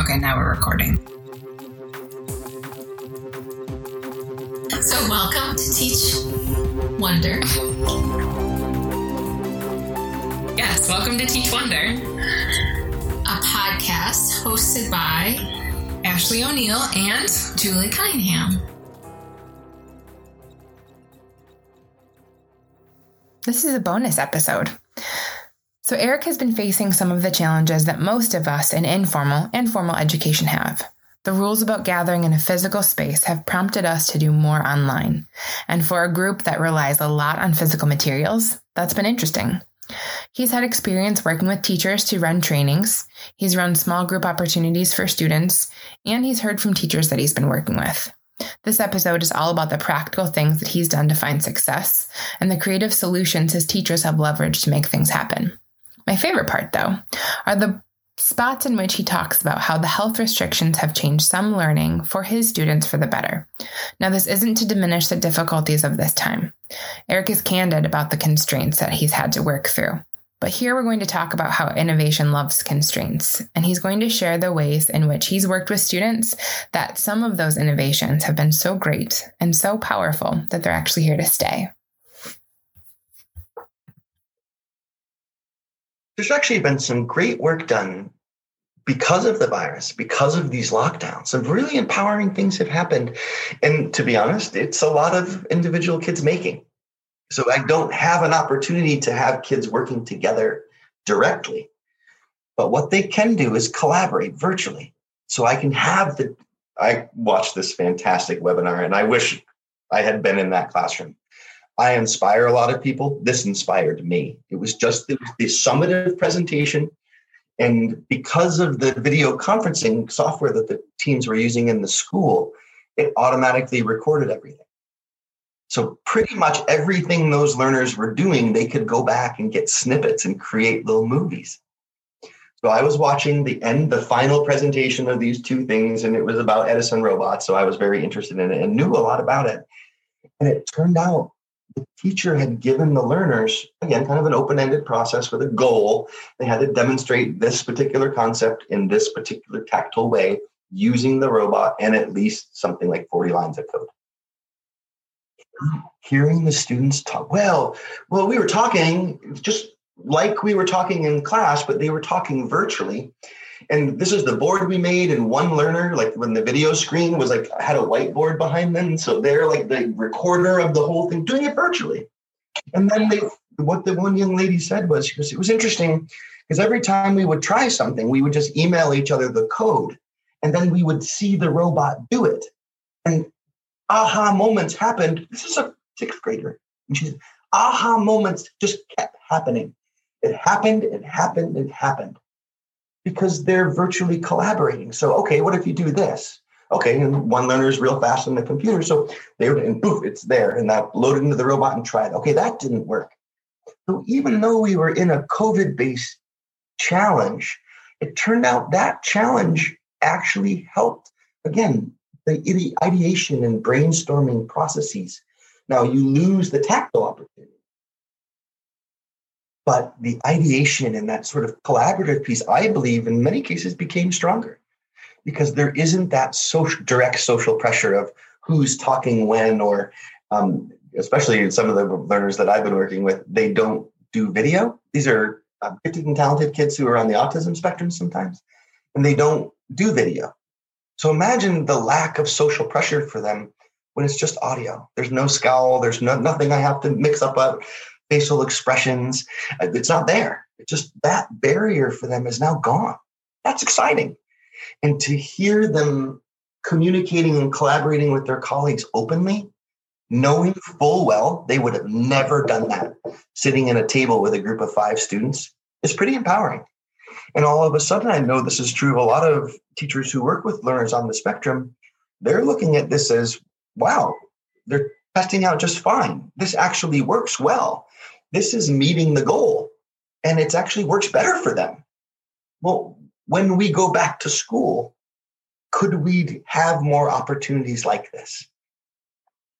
Okay, now we're recording. So, welcome to Teach Wonder. Yes, welcome to Teach Wonder. A podcast hosted by Ashley O'Neill and Julie Cunningham. This is a bonus episode. So, Eric has been facing some of the challenges that most of us in informal and formal education have. The rules about gathering in a physical space have prompted us to do more online. And for a group that relies a lot on physical materials, that's been interesting. He's had experience working with teachers to run trainings, he's run small group opportunities for students, and he's heard from teachers that he's been working with. This episode is all about the practical things that he's done to find success and the creative solutions his teachers have leveraged to make things happen. My favorite part, though, are the spots in which he talks about how the health restrictions have changed some learning for his students for the better. Now, this isn't to diminish the difficulties of this time. Eric is candid about the constraints that he's had to work through. But here we're going to talk about how innovation loves constraints, and he's going to share the ways in which he's worked with students that some of those innovations have been so great and so powerful that they're actually here to stay. There's actually been some great work done because of the virus, because of these lockdowns. Some really empowering things have happened. And to be honest, it's a lot of individual kids making. So I don't have an opportunity to have kids working together directly. But what they can do is collaborate virtually. So I can have the, I watched this fantastic webinar and I wish I had been in that classroom. I inspire a lot of people. This inspired me. It was just the, the summative presentation. And because of the video conferencing software that the teams were using in the school, it automatically recorded everything. So, pretty much everything those learners were doing, they could go back and get snippets and create little movies. So, I was watching the end, the final presentation of these two things, and it was about Edison robots. So, I was very interested in it and knew a lot about it. And it turned out the teacher had given the learners, again, kind of an open ended process with a goal. They had to demonstrate this particular concept in this particular tactile way using the robot and at least something like 40 lines of code. Hearing the students talk, well, well, we were talking just like we were talking in class, but they were talking virtually and this is the board we made and one learner like when the video screen was like had a whiteboard behind them so they're like the recorder of the whole thing doing it virtually. And then they what the one young lady said was because it was interesting because every time we would try something we would just email each other the code and then we would see the robot do it. And aha moments happened. This is a sixth grader and she said aha moments just kept happening. It happened it happened it happened because they're virtually collaborating. So, okay, what if you do this? Okay, and one learner is real fast on the computer, so they would, and poof, it's there, and that loaded into the robot and tried. Okay, that didn't work. So even though we were in a COVID-based challenge, it turned out that challenge actually helped again the ideation and brainstorming processes. Now you lose the tactile opportunity but the ideation and that sort of collaborative piece, I believe, in many cases became stronger because there isn't that social, direct social pressure of who's talking when, or um, especially some of the learners that I've been working with, they don't do video. These are uh, gifted and talented kids who are on the autism spectrum sometimes, and they don't do video. So imagine the lack of social pressure for them when it's just audio. There's no scowl. There's no nothing I have to mix up a facial expressions. Uh, it's not there. It's just that barrier for them is now gone. That's exciting. And to hear them communicating and collaborating with their colleagues openly, knowing full well they would have never done that sitting in a table with a group of five students is pretty empowering. And all of a sudden, I know this is true of a lot of teachers who work with learners on the spectrum. They're looking at this as wow, they're testing out just fine. This actually works well this is meeting the goal and it actually works better for them. Well, when we go back to school, could we have more opportunities like this?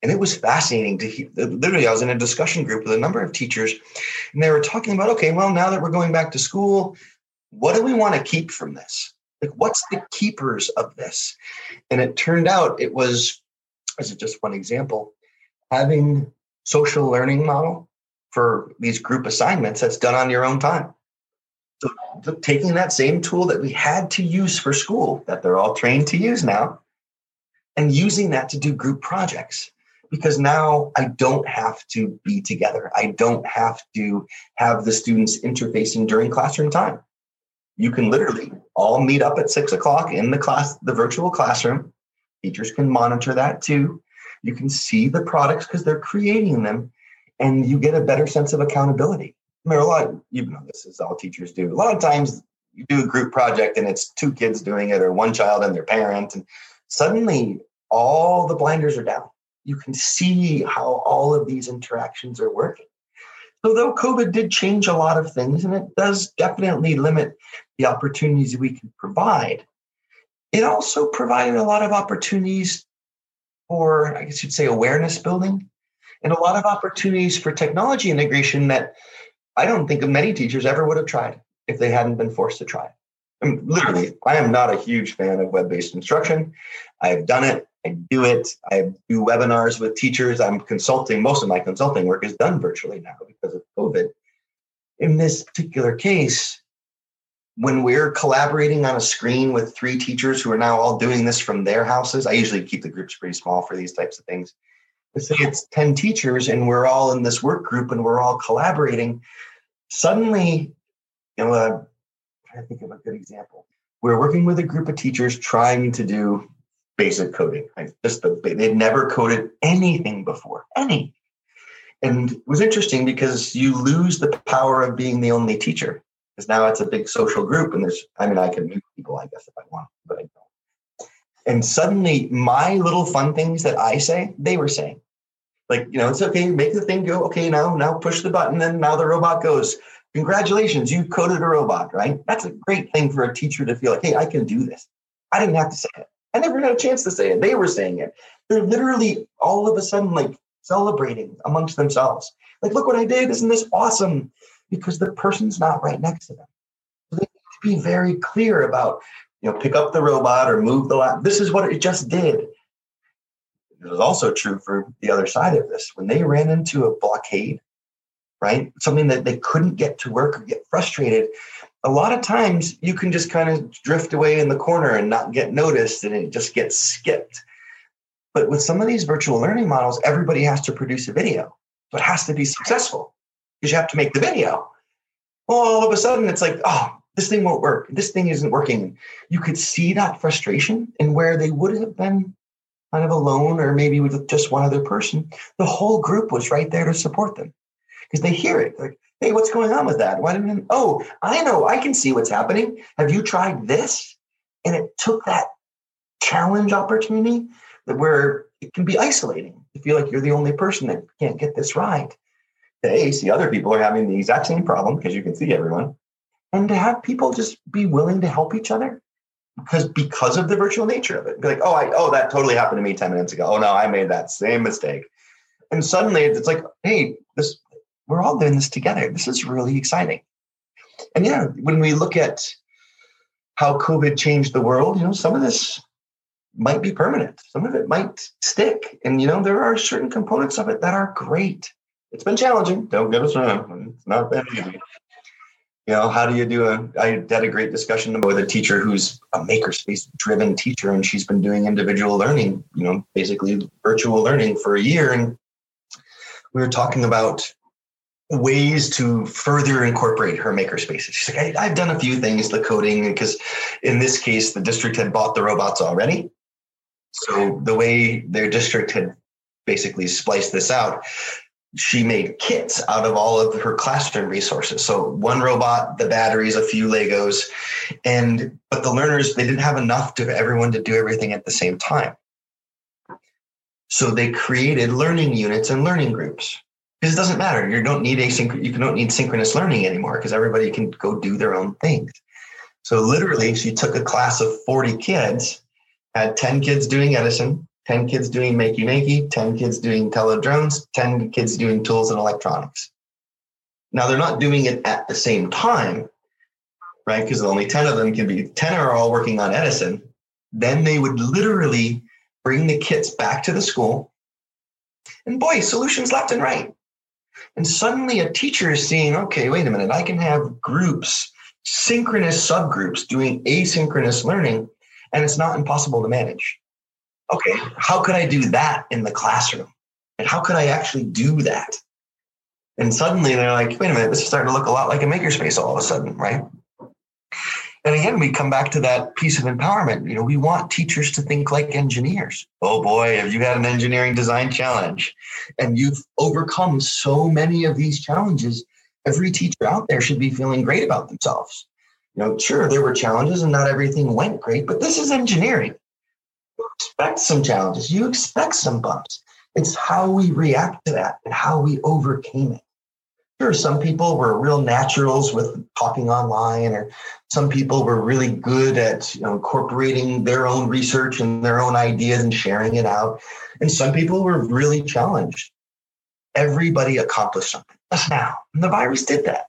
And it was fascinating to hear. Literally, I was in a discussion group with a number of teachers, and they were talking about okay, well, now that we're going back to school, what do we want to keep from this? Like, what's the keepers of this? And it turned out it was, as just one example, having social learning model for these group assignments that's done on your own time. So taking that same tool that we had to use for school, that they're all trained to use now, and using that to do group projects. Because now I don't have to be together. I don't have to have the students interfacing during classroom time. You can literally all meet up at six o'clock in the class, the virtual classroom. Teachers can monitor that too. You can see the products because they're creating them, and you get a better sense of accountability. I mean, a lot, you know, this is all teachers do. A lot of times you do a group project and it's two kids doing it or one child and their parent, and suddenly all the blinders are down. You can see how all of these interactions are working. So, though COVID did change a lot of things, and it does definitely limit the opportunities we can provide, it also provided a lot of opportunities for, I guess you'd say, awareness building and a lot of opportunities for technology integration that I don't think many teachers ever would have tried if they hadn't been forced to try. I mean, literally, I am not a huge fan of web based instruction. I've done it, I do it, I do webinars with teachers. I'm consulting, most of my consulting work is done virtually now because of COVID. In this particular case, when we're collaborating on a screen with three teachers who are now all doing this from their houses, I usually keep the groups pretty small for these types of things. Say it's 10 teachers and we're all in this work group and we're all collaborating suddenly, you know, uh, I think of a good example. We're working with a group of teachers trying to do basic coding. Just the, they'd never coded anything before, any. And it was interesting because you lose the power of being the only teacher because now it's a big social group and there's, I mean, I can meet people, I guess, if I want, but I don't. And suddenly my little fun things that I say, they were saying. Like you know it's okay make the thing go okay now now push the button and now the robot goes congratulations you coded a robot right? That's a great thing for a teacher to feel like hey i can do this. I didn't have to say it. I never had a chance to say it. They were saying it. They're literally all of a sudden like celebrating amongst themselves. Like look what i did isn't this awesome? Because the person's not right next to them. So they need to be very clear about you know pick up the robot or move the lap this is what it just did it was also true for the other side of this. When they ran into a blockade, right, something that they couldn't get to work or get frustrated, a lot of times you can just kind of drift away in the corner and not get noticed and it just gets skipped. But with some of these virtual learning models, everybody has to produce a video. So it has to be successful because you have to make the video. Well, all of a sudden it's like, oh, this thing won't work. This thing isn't working. You could see that frustration and where they would have been kind of alone or maybe with just one other person, the whole group was right there to support them because they hear it like, hey, what's going on with that? Why didn't, oh, I know, I can see what's happening. Have you tried this? And it took that challenge opportunity that where it can be isolating to feel like you're the only person that can't get this right. They see other people are having the exact same problem because you can see everyone. And to have people just be willing to help each other because because of the virtual nature of it. Be like, oh, I oh that totally happened to me ten minutes ago. Oh no, I made that same mistake. And suddenly it's like, hey, this we're all doing this together. This is really exciting. And yeah, when we look at how COVID changed the world, you know, some of this might be permanent. Some of it might stick. And you know, there are certain components of it that are great. It's been challenging. Don't get us wrong. It's not been easy you know how do you do a i had a great discussion with a teacher who's a makerspace driven teacher and she's been doing individual learning you know basically virtual learning for a year. And we were talking about ways to further incorporate her makerspaces. She's like I, i've done a few things the coding because in this case the district had bought the robots already. So the way their district had basically spliced this out she made kits out of all of her classroom resources. So one robot, the batteries, a few Legos, and but the learners they didn't have enough to everyone to do everything at the same time. So they created learning units and learning groups. Because it doesn't matter. You don't need asynchronous, you don't need synchronous learning anymore because everybody can go do their own things. So literally, she took a class of 40 kids, had 10 kids doing Edison, 10 kids doing makey makey, 10 kids doing Tello drones, 10 kids doing tools and electronics. Now they're not doing it at the same time, right? Because only 10 of them can be, 10 are all working on Edison. Then they would literally bring the kits back to the school. And boy, solutions left and right. And suddenly a teacher is seeing, okay, wait a minute, I can have groups, synchronous subgroups doing asynchronous learning, and it's not impossible to manage. Okay, how could I do that in the classroom? And how could I actually do that? And suddenly they're like, wait a minute, this is starting to look a lot like a makerspace all of a sudden, right? And again, we come back to that piece of empowerment. You know, we want teachers to think like engineers. Oh boy, have you had an engineering design challenge and you've overcome so many of these challenges, every teacher out there should be feeling great about themselves. You know, sure, there were challenges and not everything went great, but this is engineering. Expect some challenges, you expect some bumps. It's how we react to that and how we overcame it. Sure, some people were real naturals with talking online, or some people were really good at you know, incorporating their own research and their own ideas and sharing it out. And some people were really challenged. Everybody accomplished something now. And the virus did that.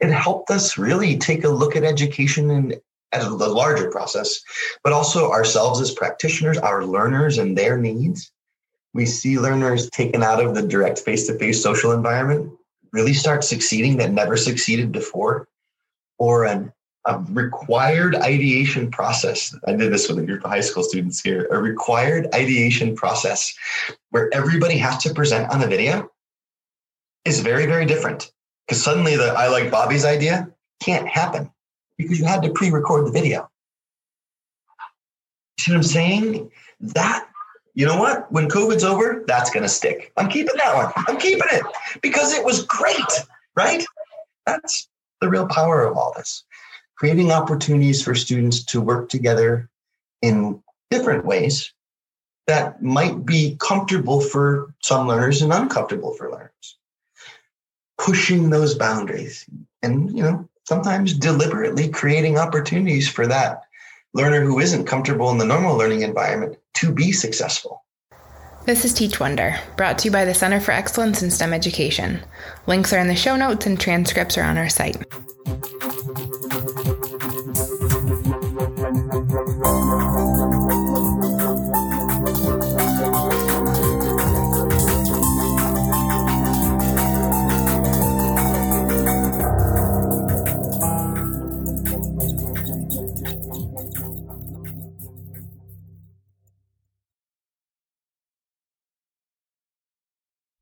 It helped us really take a look at education and as the larger process, but also ourselves as practitioners, our learners and their needs. We see learners taken out of the direct face to face social environment really start succeeding that never succeeded before, or an, a required ideation process. I did this with a group of high school students here. A required ideation process where everybody has to present on a video is very, very different. Because suddenly the I like Bobby's idea can't happen because you had to pre-record the video. See what I'm saying? That you know what? When COVID's over, that's going to stick. I'm keeping that one. I'm keeping it because it was great, right? That's the real power of all this. Creating opportunities for students to work together in different ways that might be comfortable for some learners and uncomfortable for learners. Pushing those boundaries and, you know, sometimes deliberately creating opportunities for that learner who isn't comfortable in the normal learning environment to be successful. This is Teach Wonder, brought to you by the Center for Excellence in STEM Education. Links are in the show notes and transcripts are on our site.